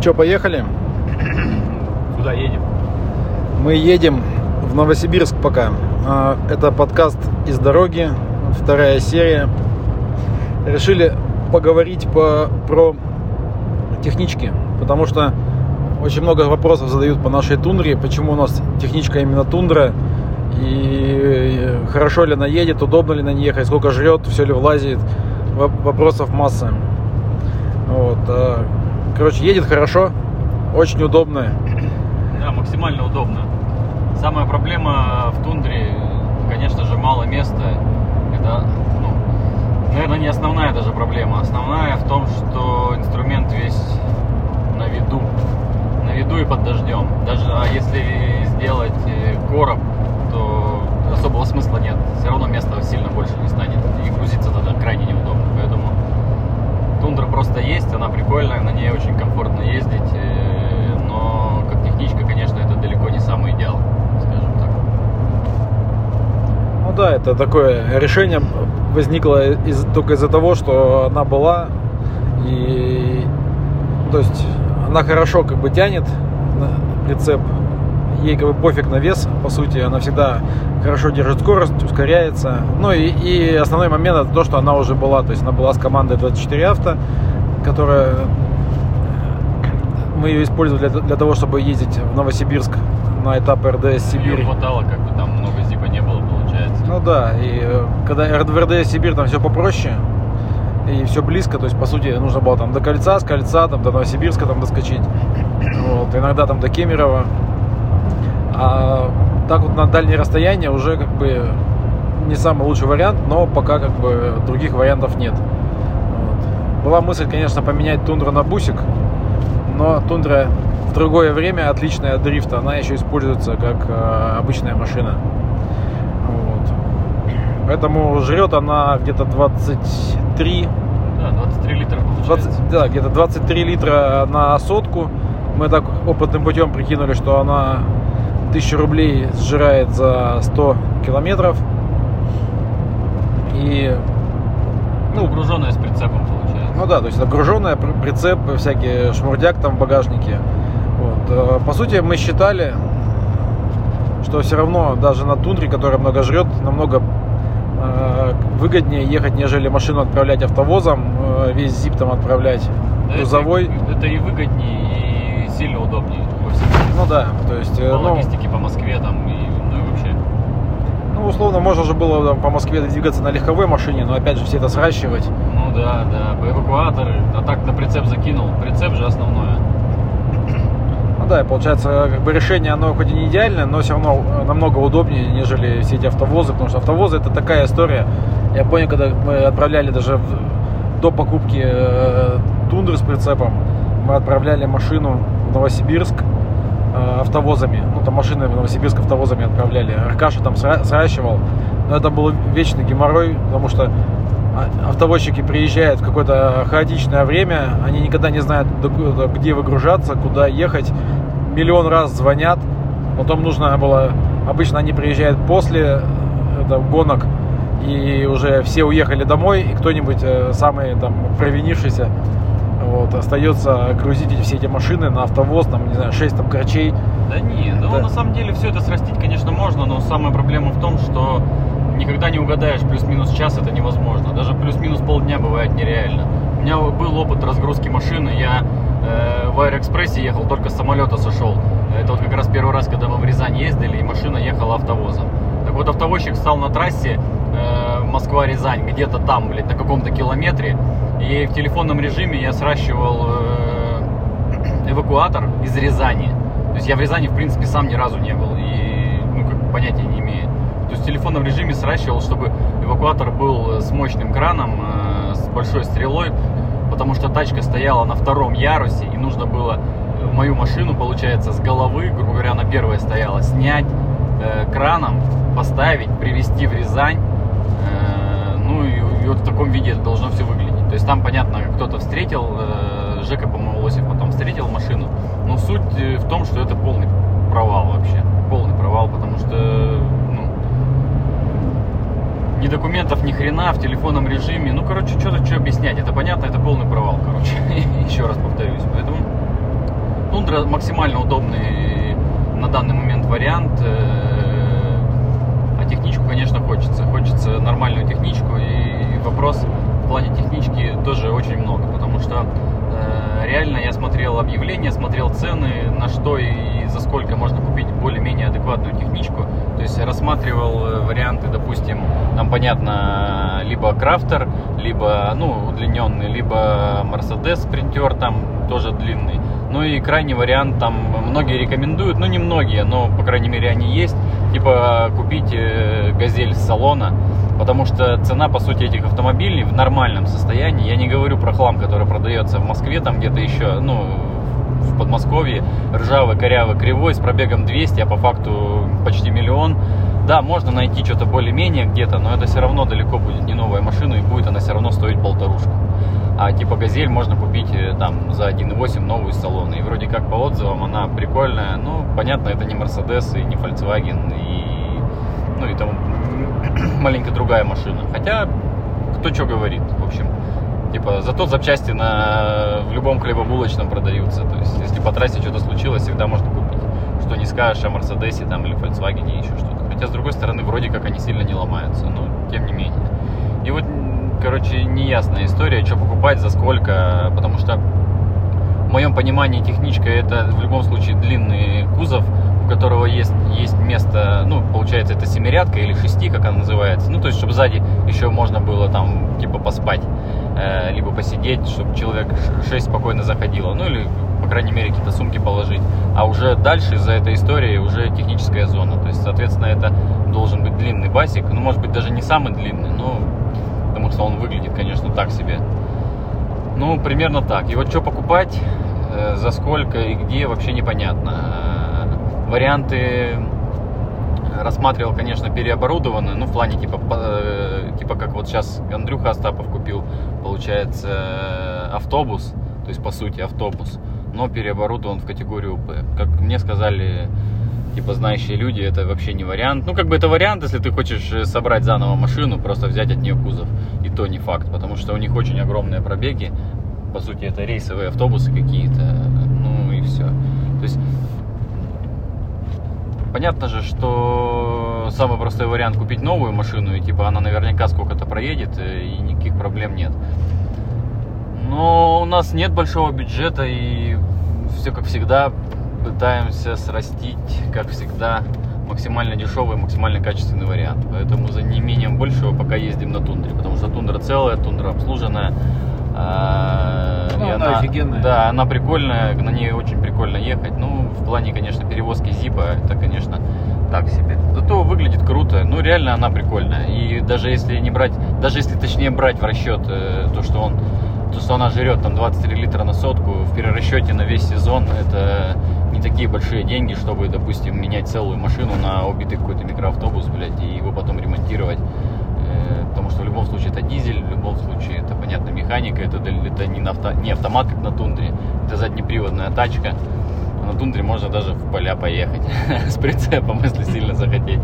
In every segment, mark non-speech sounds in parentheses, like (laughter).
Че, поехали? (clears throat) Куда едем? Мы едем в Новосибирск пока. А, Это подкаст из дороги, вторая серия. Решили поговорить по, про технички, потому что очень много вопросов задают по нашей тундре, почему у нас техничка именно тундра, и хорошо ли она едет, удобно ли на ней ехать, сколько жрет, все ли влазит. Воп- Вопросов масса. Вот. Короче, едет хорошо, очень удобно. Да, максимально удобно. Самая проблема в тундре, конечно же, мало места. Это, ну, наверное, не основная даже проблема. Основная в том, что инструмент весь на виду. На виду и под дождем. Даже а если сделать э, короб, то особого смысла нет. Все равно места сильно больше не станет. И грузиться тогда крайне неудобно. Тундра просто есть, она прикольная, на ней очень комфортно ездить, э, но как техничка, конечно, это далеко не самый идеал, скажем так. Ну да, это такое решение возникло из, только из-за того, что она была и то есть она хорошо как бы тянет прицеп, ей как бы пофиг на вес, по сути, она всегда хорошо держит скорость, ускоряется. Ну и, и основной момент это то, что она уже была, то есть она была с командой 24 авто, которая мы ее использовали для, для того, чтобы ездить в Новосибирск на этап РДС Сибирь. Её хватало, как бы там много зипа не было, получается. Ну да, и э, когда РДВРД Сибирь там все попроще и все близко, то есть по сути нужно было там до кольца, с кольца там до Новосибирска там доскочить, вот, иногда там до Кемерово, так вот на дальние расстояния уже как бы не самый лучший вариант, но пока как бы других вариантов нет. Вот. Была мысль, конечно, поменять тундру на бусик, но тундра в другое время отличная от дрифта, она еще используется как э, обычная машина. Вот. Поэтому жрет она где-то 23, Да, 23 литра получается. 20, да, где-то 23 литра на сотку. Мы так опытным путем прикинули, что она 1000 рублей сжирает за 100 километров. И Ну, груженная с прицепом получается. ну да, то есть это груженная, пр- прицеп, всякие шмурдяк там в багажнике. Вот. э, По сути, мы считали, что все равно даже на тундре, которая много жрет, намного э, выгоднее ехать, нежели машину отправлять автовозом, э, весь зип там отправлять Да, это- грузовой. Это, и выгоднее, и сильно удобнее во всем. Ну да, то есть, э, По ну, логистике по Москве там и, ну и вообще. ну, условно, можно же было там, по Москве двигаться на легковой машине, но опять же все это сращивать. Ну да, да, эвакуаторы, а так на прицеп закинул. Прицеп же основное. Ну да, и получается, как бы решение, оно хоть и не идеальное, но все равно э, намного удобнее, нежели все эти автовозы, потому что автовозы это такая история. Я помню, когда мы отправляли даже до покупки э, тундры с прицепом, мы отправляли машину в Новосибирск э, автовозами. Ну, там машины в Новосибирск автовозами отправляли. Аркаша там сра- сращивал. Но это был вечный геморрой, потому что а- автовозчики приезжают в какое-то хаотичное время, они никогда не знают, где выгружаться, куда ехать. Миллион раз звонят, потом нужно было, обычно они приезжают после это, гонок, и уже все уехали домой, и кто-нибудь э, самый там провинившийся вот, остается грузить эти- все эти машины на автовоз, там, не знаю, 6 там корчей. Да не, ну Да. на самом деле все это срастить, конечно, можно, но самая проблема в том, что никогда не угадаешь плюс-минус час, это невозможно. Даже плюс-минус полдня бывает нереально. У меня был опыт разгрузки машины, я э, в Аэроэкспрессе ехал, только с самолета сошел. Это вот как раз первый раз, когда мы в Рязань ездили, и машина ехала автовозом. Так вот, автовозчик стал на трассе э, Москва-Рязань, где-то там, блядь, на каком-то километре, и в телефонном режиме я сращивал э, эвакуатор из Рязани. То есть я в Рязани, в принципе, сам ни разу не был и ну, как понятия не имею. То есть в телефонном режиме сращивал, чтобы эвакуатор был с мощным краном, э, с большой стрелой, потому что тачка стояла на втором ярусе, и нужно было э, мою машину, получается, с головы, грубо говоря, она первая стояла, снять э, краном, поставить, привезти в Рязань. Э, ну и, и вот в таком виде это должно все выглядеть. Есть там, понятно, кто-то встретил, э, Жека, по-моему, Лосев потом встретил машину. Но суть э, в том, что это полный провал вообще. Полный провал, потому что ну, ни документов, ни хрена в телефонном режиме. Ну, короче, что-то что объяснять. Это понятно, это полный провал, короче. (laughs) Еще раз повторюсь. Поэтому тундра максимально удобный на данный момент вариант. Э, а техничку, конечно, хочется. Хочется нормальную техничку. И вопрос в плане технички тоже очень много. Потому что э, реально я смотрел объявления, смотрел цены, на что и за сколько можно купить более-менее адекватную техничку. То есть рассматривал э, варианты, допустим, там понятно, либо крафтер, либо, ну, удлиненный, либо Mercedes спринтер там тоже длинный. Ну и крайний вариант там многие рекомендуют, ну не многие, но по крайней мере они есть, типа купить э, газель с салона, потому что цена по сути этих автомобилей в нормальном состоянии, я не говорю про хлам, который продается в Москве, там где-то еще, ну в Подмосковье, ржавый, корявый, кривой, с пробегом 200, а по факту почти миллион. Да, можно найти что-то более-менее где-то, но это все равно далеко будет не новая машина, и будет она все равно стоить полторушку. А типа газель можно купить э, там за 1.8 новую из салона. И вроде как по отзывам она прикольная. Ну, понятно, это не Mercedes и не Volkswagen. И, ну, и там (clears throat) маленько другая машина. Хотя, кто что говорит, в общем. Типа, зато запчасти на, в любом хлебобулочном продаются. То есть, если по трассе что-то случилось, всегда можно купить. Что не скажешь о Мерседесе там, или Volkswagen, еще что-то. Хотя, с другой стороны, вроде как они сильно не ломаются. Но, тем не менее. И вот короче, неясная история, что покупать, за сколько, потому что в моем понимании техничка это в любом случае длинный кузов, у которого есть, есть место, ну, получается, это семирядка или шести, как она называется. Ну, то есть, чтобы сзади еще можно было там, типа, поспать, э, либо посидеть, чтобы человек 6 спокойно заходило. Ну, или, по крайней мере, какие-то сумки положить. А уже дальше за этой историей уже техническая зона. То есть, соответственно, это должен быть длинный басик. Ну, может быть, даже не самый длинный, но что он выглядит, конечно, так себе. Ну, примерно так. И вот что покупать, э, за сколько и где, вообще непонятно. Э, варианты рассматривал, конечно, переоборудованные, ну, в плане типа, э, типа как вот сейчас Андрюха Остапов купил, получается, автобус, то есть, по сути, автобус, но переоборудован в категорию П. Как мне сказали типа знающие люди, это вообще не вариант. Ну, как бы это вариант, если ты хочешь э, собрать заново машину, просто взять от нее кузов. И то не факт, потому что у них очень огромные пробеги. По сути, это рейсовые автобусы какие-то. Ну и все. То есть, понятно же, что самый простой вариант купить новую машину, и типа она наверняка сколько-то проедет, э, и никаких проблем нет. Но у нас нет большого бюджета, и все как всегда пытаемся срастить, как всегда, максимально дешевый, максимально качественный вариант. Поэтому за неимением большего пока ездим на тундре, потому что тундра целая, тундра обслуженная. А, ну, она, она офигенная. Да, она прикольная, на ней очень прикольно ехать. Ну, в плане, конечно, перевозки зипа, это, конечно, так себе. Зато выглядит круто. Ну, реально она прикольная. И даже если не брать, даже если точнее брать в расчет э, то, что он то, что она жрет там 23 литра на сотку, в перерасчете на весь сезон, это не такие большие деньги, чтобы, допустим, менять целую машину на убитый какой-то микроавтобус, блядь, и его потом ремонтировать. Э, потому что в любом случае это дизель, в любом случае это, понятно, механика, это, это не, на авто, не автомат, как на тундре, это заднеприводная тачка. А на тундре можно даже в поля поехать (laughs) с прицепом, если сильно захотеть.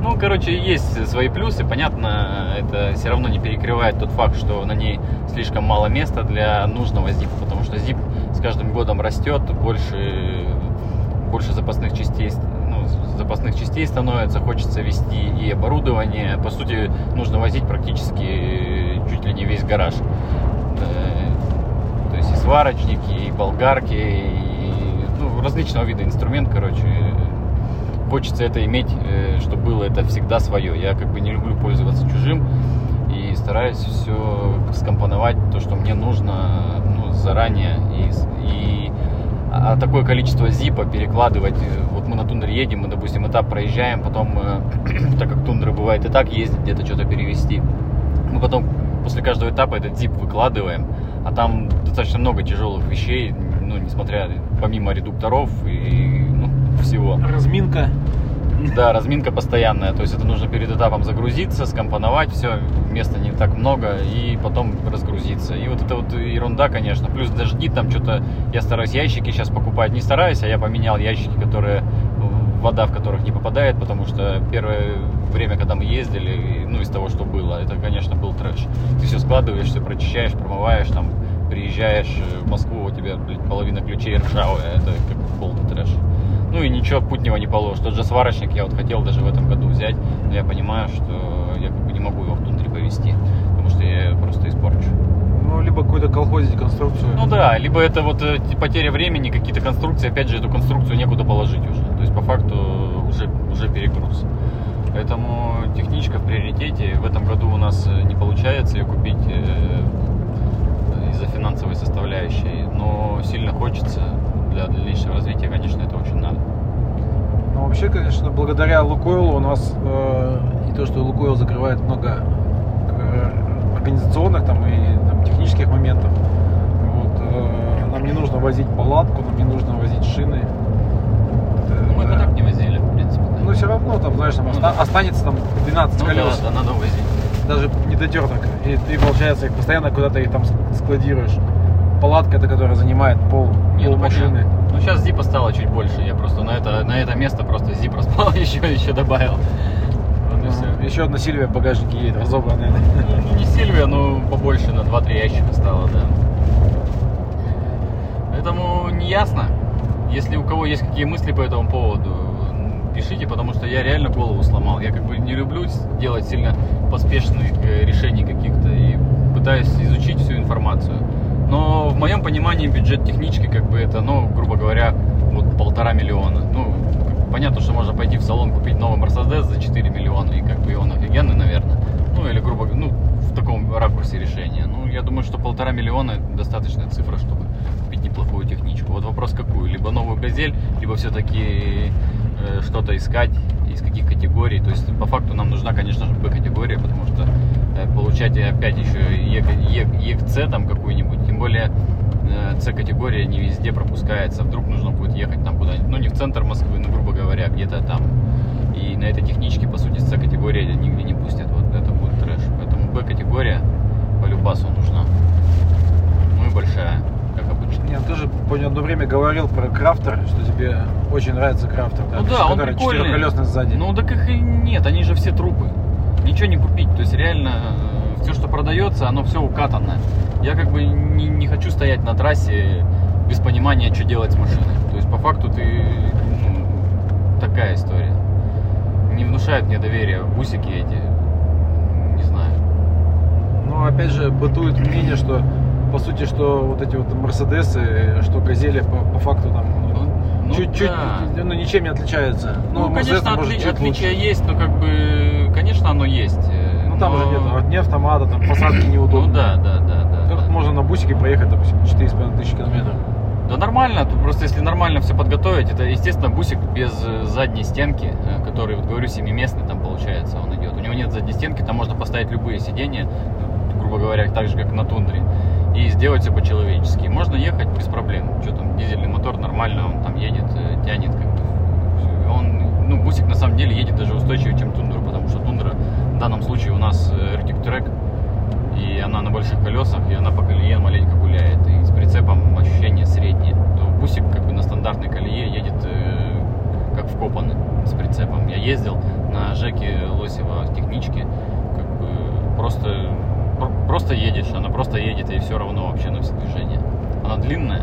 Ну, короче, есть свои плюсы. Понятно, это все равно не перекрывает тот факт, что на ней слишком мало места для нужного зипа, потому что зип с каждым годом растет, больше, больше запасных частей ну, запасных частей становится, хочется вести и оборудование. По сути, нужно возить практически чуть ли не весь гараж. Э, то есть и сварочники, и болгарки, и ну, различного вида инструмент, короче, хочется это иметь, э, чтобы было это всегда свое. Я как бы не люблю пользоваться чужим и стараюсь все скомпоновать то, что мне нужно ну, заранее. И, и а такое количество зипа перекладывать. Э, вот мы на тундре едем, мы, допустим, этап проезжаем, потом, э, (clears throat) так как тундра бывает и так ездить, где-то что-то перевести, мы потом после каждого этапа этот зип выкладываем, а там достаточно много тяжелых вещей, ну, несмотря, помимо редукторов и ну, всего. Разминка. Да, разминка постоянная. То есть это нужно перед этапом загрузиться, скомпоновать все, места не так много, и потом разгрузиться. И вот это вот ерунда, конечно. Плюс дожди, там что-то я стараюсь ящики сейчас покупать. Не стараюсь, а я поменял ящики, которые вода в которых не попадает, потому что первое время, когда мы ездили, ну, из того, что было, это, конечно, был трэш. Ты все складываешь, все прочищаешь, промываешь, там, приезжаешь в Москву, у тебя, блядь, половина ключей ржавая, это как полный трэш. Ну и ничего путнего не положишь. Тот же сварочник я вот хотел даже в этом году взять, но я понимаю, что я как бы не могу его в тундре повезти, потому что я просто испорчу. Ну, либо какую-то колхозить конструкцию. Ну да, либо это вот э, потеря времени, какие-то конструкции, опять же, эту конструкцию некуда положить уже. То есть по факту уже, уже перегруз. Поэтому техничка в приоритете. В этом году у нас э, не получается ее купить э, из-за финансовой составляющей, но сильно хочется. Для дальнейшего развития, конечно, это очень надо. Ну, вообще, конечно, благодаря Лукойлу у нас э, и то, что Лукойл закрывает много э, организационных там и там, технических моментов. Вот, э, нам не нужно возить палатку, нам не нужно возить шины. Ну, мы это так не возили, в принципе. Да. Но все равно, там, знаешь, там Ну оста- да. останется там 12 ну, колес. Да, да, надо возить. даже не дотерток. И ты, получается, их постоянно куда-то их там складируешь. Палатка это, которая занимает пол, Не, пол ну, машины. понятно. Ну, сейчас зипа стало чуть больше. Я просто на это, на это место просто зип распал, (laughs) еще, еще добавил. Вот и все. Еще одна Сильвия в багажнике едет, разобранная. Ну, не Сильвия, но побольше, на 2-3 ящика стало, да. Поэтому не ясно. Если у кого есть какие мысли по этому поводу, пишите, потому что я реально голову сломал. Я как бы не люблю делать сильно поспешных э, решений каких-то и пытаюсь изучить всю информацию. Но в моем понимании бюджет технички, как бы это, ну, грубо говоря, вот полтора миллиона. Ну, понятно, что можно пойти в салон купить новый Мерседес за 4 миллиона, и как бы он офигенный, наверное. Ну, или грубо говоря, ну, в таком ракурсе решения. Ну, я думаю, что полтора миллиона достаточная цифра, чтобы купить неплохую техничку. Вот вопрос какую? Либо новую газель, либо все-таки э, что-то искать, из каких категорий. То есть, по факту нам нужна, конечно же, Б-категория, потому что э, получать опять еще ЕКЦ там какую-нибудь, тем более э, С-категория не везде пропускается. Вдруг нужно будет ехать там куда-нибудь, ну не в центр Москвы, но грубо говоря, где-то там. И на этой техничке, по сути, С-категория нигде не пустят. Вот это будет трэш. Поэтому Б-категория по любасу нужна. Ну и большая, как обычно. Я тоже помню, одно время говорил про крафтер, что тебе очень нравится крафтер. Ну да, он прикольный. четырехколесный сзади. Ну так их и нет, они же все трупы. Ничего не купить. То есть реально все, что продается, оно все укатанное. Я как бы не, не хочу стоять на трассе без понимания, что делать с машиной. То есть по факту ты ну, такая история. Не внушают мне доверия бусики эти. Не знаю. Но опять же бытует мнение, что по сути, что вот эти вот Мерседесы, что Газели по, по факту там ну, Ну, чуть-чуть, да. ну ничем не отличаются. Ну, Мерседес, конечно, может, отли- отличия лучше. есть, но как бы, конечно, оно есть. Ну там но- же нет а, ни автомата, там посадки неудобно. Ну да, да, да. Можно на бусике проехать, допустим, 4,5 тысячи километров? Да нормально, тут просто если нормально все подготовить, это, естественно, бусик без э, задней стенки, э, который, вот говорю, семиместный там получается, он идет. У него нет задней стенки, там можно поставить любые сиденья, ну, грубо говоря, так же, как на тундре, и сделать все по-человечески. Можно ехать без проблем. Что там, дизельный мотор нормально, он там едет, э, тянет как бы. Он, ну, бусик на самом деле едет даже устойчивее, чем тундра, потому что тундра в данном случае у нас Arctic Track, и она на больших колесах, и она по колее маленько гуляет. И с прицепом ощущение среднее. То бусик как бы на стандартной колее едет э, как вкопанный с прицепом. Я ездил на Жеке Лосева в техничке, как бы просто, про- просто едешь, она просто едет и все равно вообще на все движения. Она длинная,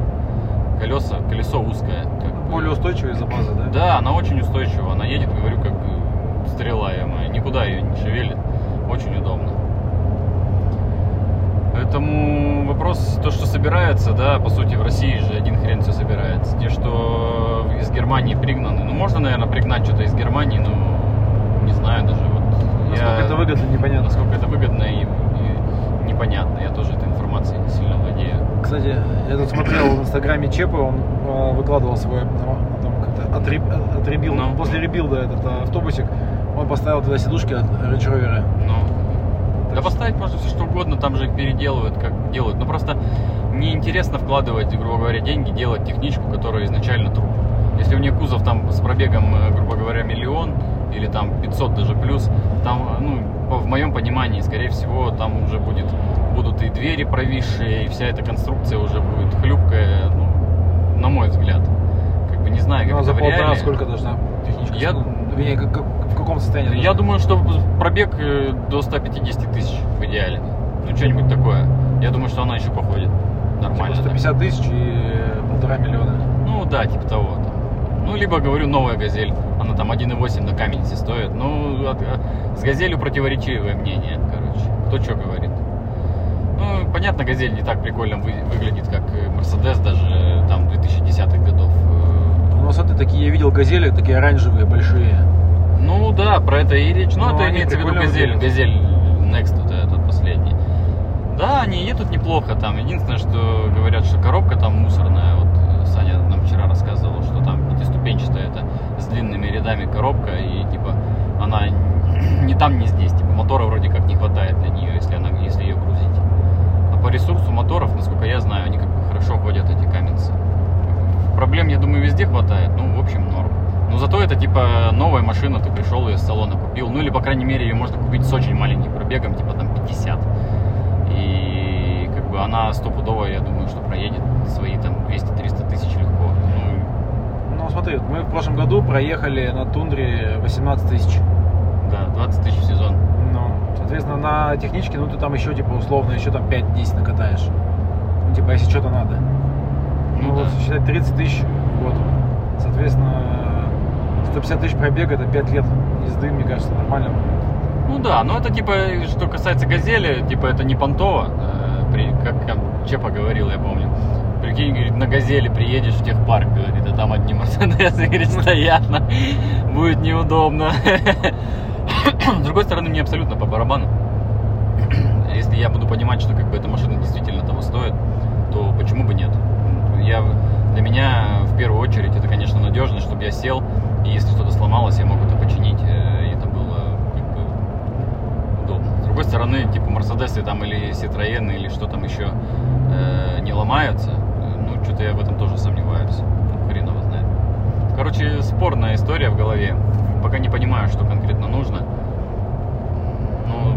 колеса, колесо узкое. как. Более устойчивая из-за базы, да? Да, она очень устойчива. Она едет, говорю, как э, стрела я. Никуда ее не шевелит. Очень удобно. Поэтому вопрос, то, что собирается, да, по сути, в России же один хрен все собирается. Те, что из Германии пригнаны, ну, можно, наверное, пригнать что-то из Германии, но не знаю даже. Вот Насколько я- это выгодно, непонятно. Насколько это выгодно и, и непонятно. Я тоже этой информацией не сильно владею. Кстати, я тут смотрел в инстаграме Чепа, он э, выкладывал свой там как-то отреб, отребил, Ну. после ребилда этот э, автобусик, он поставил туда сидушки от Range Rover. Ну, да поставить можно все что угодно, там же их переделывают, как делают. Но просто неинтересно вкладывать, грубо говоря, деньги, делать техничку, которая изначально труп. Если у нее кузов там с пробегом, э, грубо говоря, миллион или там 500 даже плюс, там, э, ну, в моем понимании, скорее всего, там уже будет, будут и двери провисшие, и вся эта конструкция уже будет хлюпкая, ну, на мой взгляд. Как бы не знаю, как Ну, а это за в реале. сколько должна техничка? Я- Ну, вернее, как- как- каком состоянии? Я думаю, что пробег э, до 150 тысяч в идеале. Ну, что-нибудь такое. Я думаю, что она еще походит. нормально. Типа 150 тысяч и полтора миллиона. Ну да, типа того. там. Ну, либо, говорю, новая «Газель». Она там 1,8 на каменнице стоит. Ну, от- э, с «Газелью» противоречивое мнение, короче. Кто что говорит. Ну, понятно, «Газель» не так прикольно вы- выглядит, как э, «Мерседес» даже там 2010-х годов. У нас вот такие, я видел газели, такие оранжевые, большие. Ну да, про это и речь. Ну, Ну, это имеется в виду «Газель». «Газель» Next, вот этот последний. Да, они едут неплохо там. Единственное, что говорят, что коробка там мусорная. Вот Саня нам вчера рассказывал, что там пятиступенчатая это с длинными рядами коробка. И типа она (clears throat) не там, не здесь. Типа мотора вроде как не хватает для нее, если, она, если ее грузить. А по ресурсу моторов, насколько я знаю, они как бы хорошо ходят, эти каменцы. Проблем, я думаю, везде хватает. Ну, в общем, норм. Но зато это типа новая машина, ты пришел ее с салона купил. Ну или, по крайней мере, ее можно купить с очень маленьким пробегом, типа там 50. И как бы она стопудово, я думаю, что проедет свои там 200-300 тысяч легко. Ну, Ну, смотри, мы в прошлом году проехали на тундре 18 тысяч. да, 20 тысяч в сезон. Ну, соответственно, на техничке, ну, ты там еще, типа, условно, еще там 5-10 накатаешь. Ну, типа, если что-то надо. Ну, Ну, вот да. считай 30 тысяч в год. Соответственно, 150 тысяч пробега, это 5 лет езды, мне кажется, нормально. Ну да, но это типа, что касается газели, типа это не понтово, э, при, как там Чепа говорил, я помню. Прикинь, говорит, на газели приедешь в техпарк, говорит, а там одни мерседесы, (laughs) говорит, стоят, на- будет неудобно. (coughs) С другой стороны, мне абсолютно по барабану. (coughs) Если я буду понимать, что как бы эта машина действительно того стоит, то почему бы нет? Я, для меня в первую очередь это, конечно, надежность, чтобы я сел, и если что-то сломалось, я мог это починить, э, и это было как бы удобно. С другой стороны, типа Мерседесы там или Citroёn или что там еще э, не ломаются, ну что-то я в этом тоже сомневаюсь. Хрен его знает. Короче, спорная история в голове. Пока не понимаю, что конкретно нужно. Ну,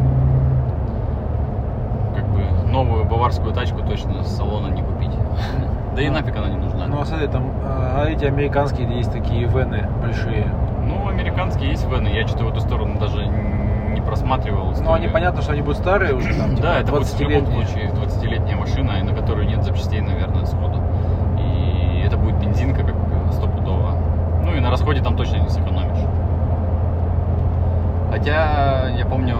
как бы новую баварскую тачку точно с салона не купить. (laughs) Да и Ну, нафиг она не нужна. Ну, а смотри, там, а эти американские есть такие вены большие. Ну, американские есть вены, я что-то в эту сторону даже не просматривал. Ну, они понятно, что они будут старые уже, там, типа, Да, это будет в любом 20-летние. случае 20-летняя машина, на которую нет запчастей, наверное, сходу. И это будет бензинка как стопудово. Ну и на расходе там точно не сэкономишь. Хотя, я помню,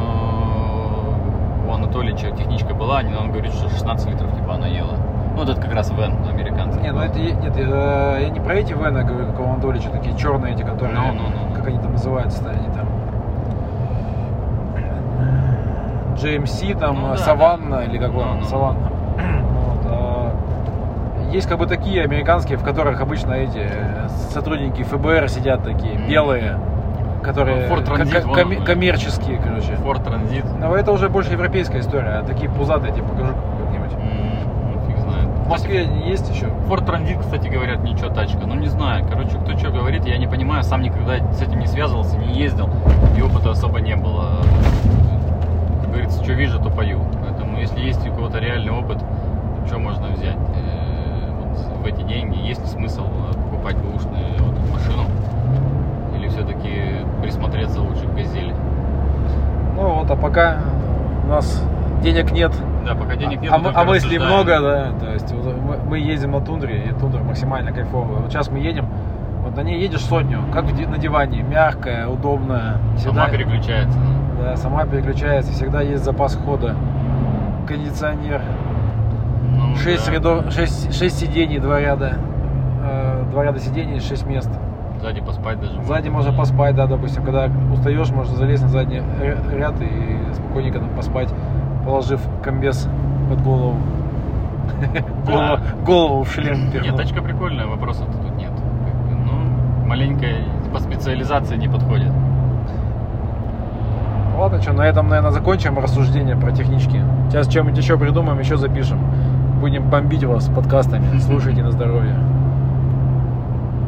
Анатолича техничка была, он говорит, что 16 литров типа она ела. Ну, вот это как раз вен американский. Не, ну это нет, э, я не про эти вены говорю, как у Анатолича, такие черные эти, которые, Ну, ну, ну. как они там называются-то, они там GMC, там, Ну, да, Саванна да. или какой Ну, он, ну. Саванна. Вот, а, есть как бы такие американские, в которых обычно эти э, сотрудники ФБР сидят такие, Мгм. белые, которые Ford Transit, ко- ко- вон коммерческие, короче. Ford Transit. Но это уже больше европейская история, а такие пузатые, тебе покажу как-нибудь. Ну, фиг знает. В Москве есть еще? Ford Transit, кстати, говорят, ничего тачка. Ну, не знаю. Короче, кто что говорит, я не понимаю. Сам никогда с этим не связывался, не ездил. И опыта особо не было. Как говорится, что вижу, то пою. Поэтому, если есть у кого-то реальный опыт, что можно взять э, вот в эти деньги? Есть смысл э, покупать бэушную вот машину? Все-таки присмотреться лучше к «Газели»? Ну вот, а пока у нас денег нет, Да, пока денег нет. а, мы- а мыслей много, да. То есть вот мы, мы ездим на тундре, и тундра максимально кайфовая. Вот сейчас мы едем, вот на ней едешь сотню, как в на диване, мягкая, удобная. Сама переключается. Да, сама переключается, всегда есть запас хода. Кондиционер, Ну, 6, да. рядов, 6, сидений, два ряда. Э, Два ряда сидений, 6 мест. Сзади поспать даже. Сзади можно поспать, да, допустим, когда устаешь, можно залезть на задний ря- ряд и спокойненько там поспать, положив комбез под голову. (laughs) Да. Голову, в шлем Нет, тачка прикольная, вопросов тут нет. Ну, маленькая по специализации не подходит. Ладно, что, на этом, наверное, закончим рассуждение про технички. Сейчас что-нибудь еще придумаем, еще запишем. Будем бомбить вас подкастами. (laughs) Слушайте на здоровье.